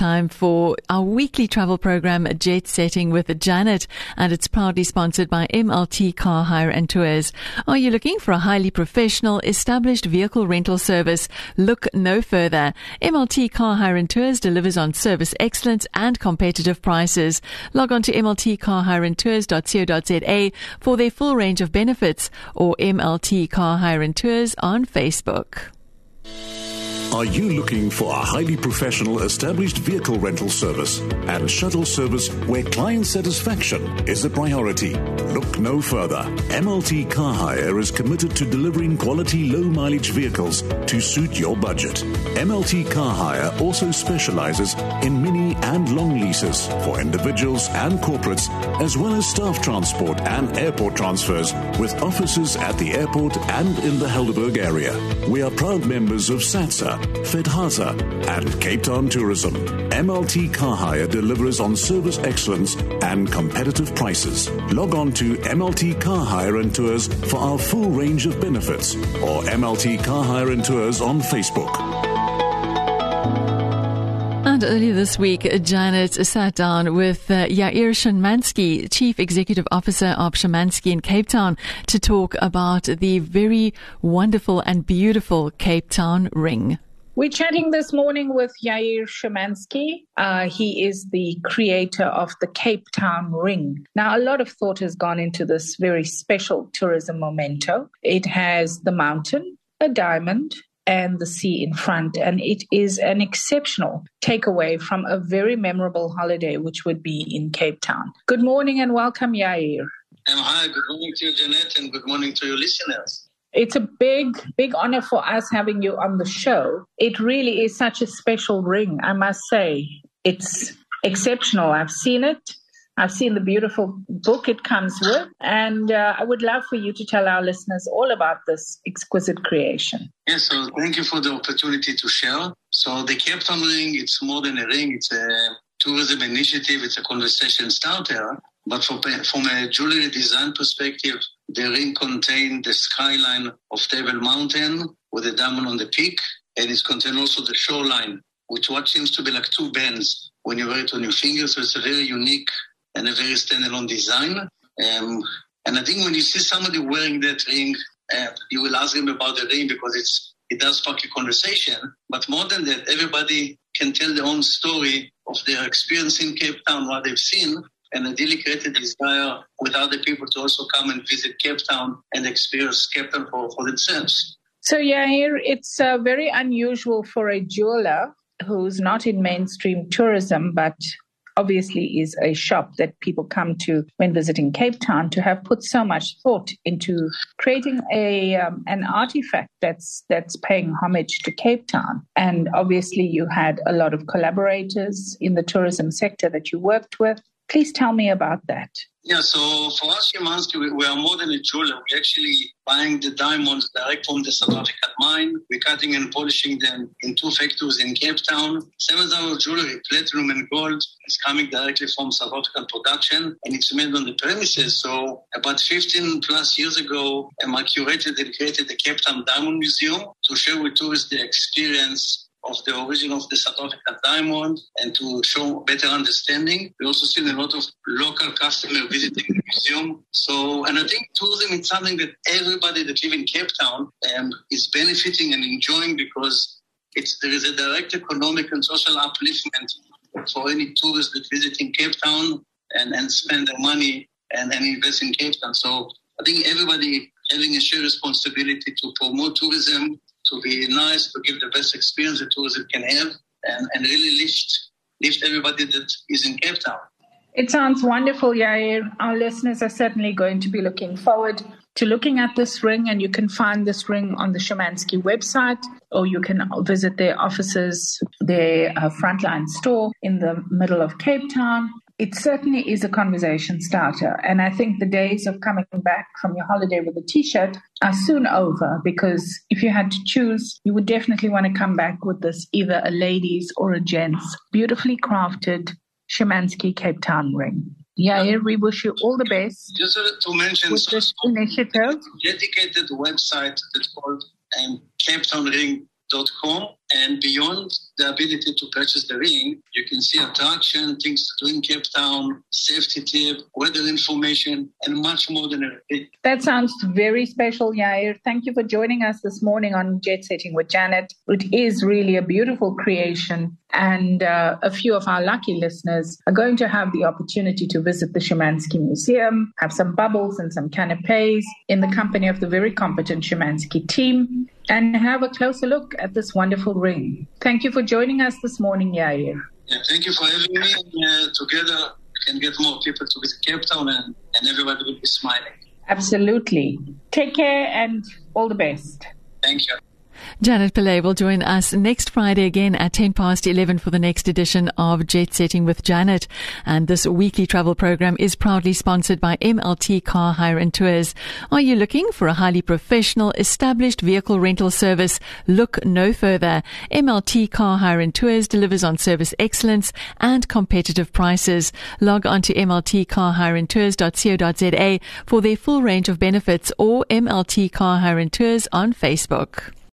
time for our weekly travel program, Jet Setting with Janet, and it's proudly sponsored by MLT Car Hire and Tours. Are you looking for a highly professional, established vehicle rental service? Look no further. MLT Car Hire and Tours delivers on service excellence and competitive prices. Log on to mltcarhireandtours.co.za for their full range of benefits or MLT Car Hire and Tours on Facebook. Are you looking for a highly professional established vehicle rental service and shuttle service where client satisfaction is a priority? Look no further. MLT Car Hire is committed to delivering quality low mileage vehicles to suit your budget. MLT Car Hire also specializes in mini and long leases for individuals and corporates, as well as staff transport and airport transfers with offices at the airport and in the Helderberg area. We are proud members of SATSA FedHasa, and Cape Town Tourism. MLT Car Hire delivers on service excellence and competitive prices. Log on to MLT Car Hire and Tours for our full range of benefits or MLT Car Hire and Tours on Facebook. And earlier this week, Janet sat down with uh, Yair Shimansky, Chief Executive Officer of Shimansky in Cape Town, to talk about the very wonderful and beautiful Cape Town ring. We're chatting this morning with Yair Shimansky. Uh, he is the creator of the Cape Town Ring. Now, a lot of thought has gone into this very special tourism memento. It has the mountain, a diamond, and the sea in front. And it is an exceptional takeaway from a very memorable holiday, which would be in Cape Town. Good morning and welcome, Yair. And hi, good morning to you, Jeanette, and good morning to your listeners. It's a big, big honor for us having you on the show. It really is such a special ring, I must say. It's exceptional. I've seen it. I've seen the beautiful book it comes with, and uh, I would love for you to tell our listeners all about this exquisite creation. Yes, so thank you for the opportunity to share. So the Cape Ring, it's more than a ring; it's a tourism initiative. It's a conversation starter. But from, from a jewelry design perspective, the ring contains the skyline of Table Mountain with a diamond on the peak, and it contains also the shoreline, which what seems to be like two bands when you wear it on your finger. So it's a very unique and a very standalone design. Um, and I think when you see somebody wearing that ring, uh, you will ask them about the ring because it's it does spark a conversation. But more than that, everybody can tell their own story of their experience in Cape Town, what they've seen, and a desire with other people to also come and visit Cape Town and experience Cape Town for, for themselves. So, Yair, it's uh, very unusual for a jeweler who's not in mainstream tourism, but obviously is a shop that people come to when visiting Cape Town to have put so much thought into creating a um, an artifact that's that's paying homage to Cape Town. And obviously, you had a lot of collaborators in the tourism sector that you worked with. Please tell me about that. Yeah, so for us, Shimansky, we, we, are more than a jeweler. We're actually buying the diamonds direct from the South African mine. We're cutting and polishing them in two factories in Cape Town. Some of our jewelry, platinum and gold, is coming directly from South African production and it's made on the premises. So about 15 plus years ago, I curated and created the Cape Town Diamond Museum to share with tourists the experience of the origin of the South African diamond and to show better understanding. We also see a lot of local customers visiting the museum. So, and I think tourism is something that everybody that live in Cape Town um, is benefiting and enjoying because it's, there is a direct economic and social upliftment for any tourist that visiting Cape Town and, and spend their money and, and invest in Cape Town. So I think everybody having a shared responsibility to promote tourism to be nice, to give the best experience the tourism can have, and, and really lift lift everybody that is in Cape Town. It sounds wonderful, Yair. Our listeners are certainly going to be looking forward to looking at this ring, and you can find this ring on the Shimansky website, or you can visit their offices, their uh, frontline store in the middle of Cape Town it certainly is a conversation starter. And I think the days of coming back from your holiday with a t shirt are soon over because if you had to choose, you would definitely want to come back with this either a ladies or a gents beautifully crafted Shimansky Cape Town ring. Yeah, we wish you all the best. Just to mention with this initiative. Dedicated website that's called um, CapeTownRing.com and beyond the ability to purchase the ring, you can see attraction, things to do in Cape Town, safety tip, weather information, and much more than a ring. That sounds very special, Yair. Thank you for joining us this morning on Jet Setting with Janet. It is really a beautiful creation and uh, a few of our lucky listeners are going to have the opportunity to visit the Shimansky Museum, have some bubbles and some canapes in the company of the very competent Shimansky team, and have a closer look at this wonderful ring. Thank you for joining us this morning, Yair. Yeah, thank you for having me. Uh, together, we can get more people to visit Cape Town and, and everybody will be smiling. Absolutely. Take care and all the best. Thank you. Janet Pillay will join us next Friday again at 10 past 11 for the next edition of Jet Setting with Janet. And this weekly travel program is proudly sponsored by MLT Car Hire and Tours. Are you looking for a highly professional, established vehicle rental service? Look no further. MLT Car Hire and Tours delivers on service excellence and competitive prices. Log on to mltcarhireandtours.co.za for their full range of benefits or MLT Car Hire and Tours on Facebook.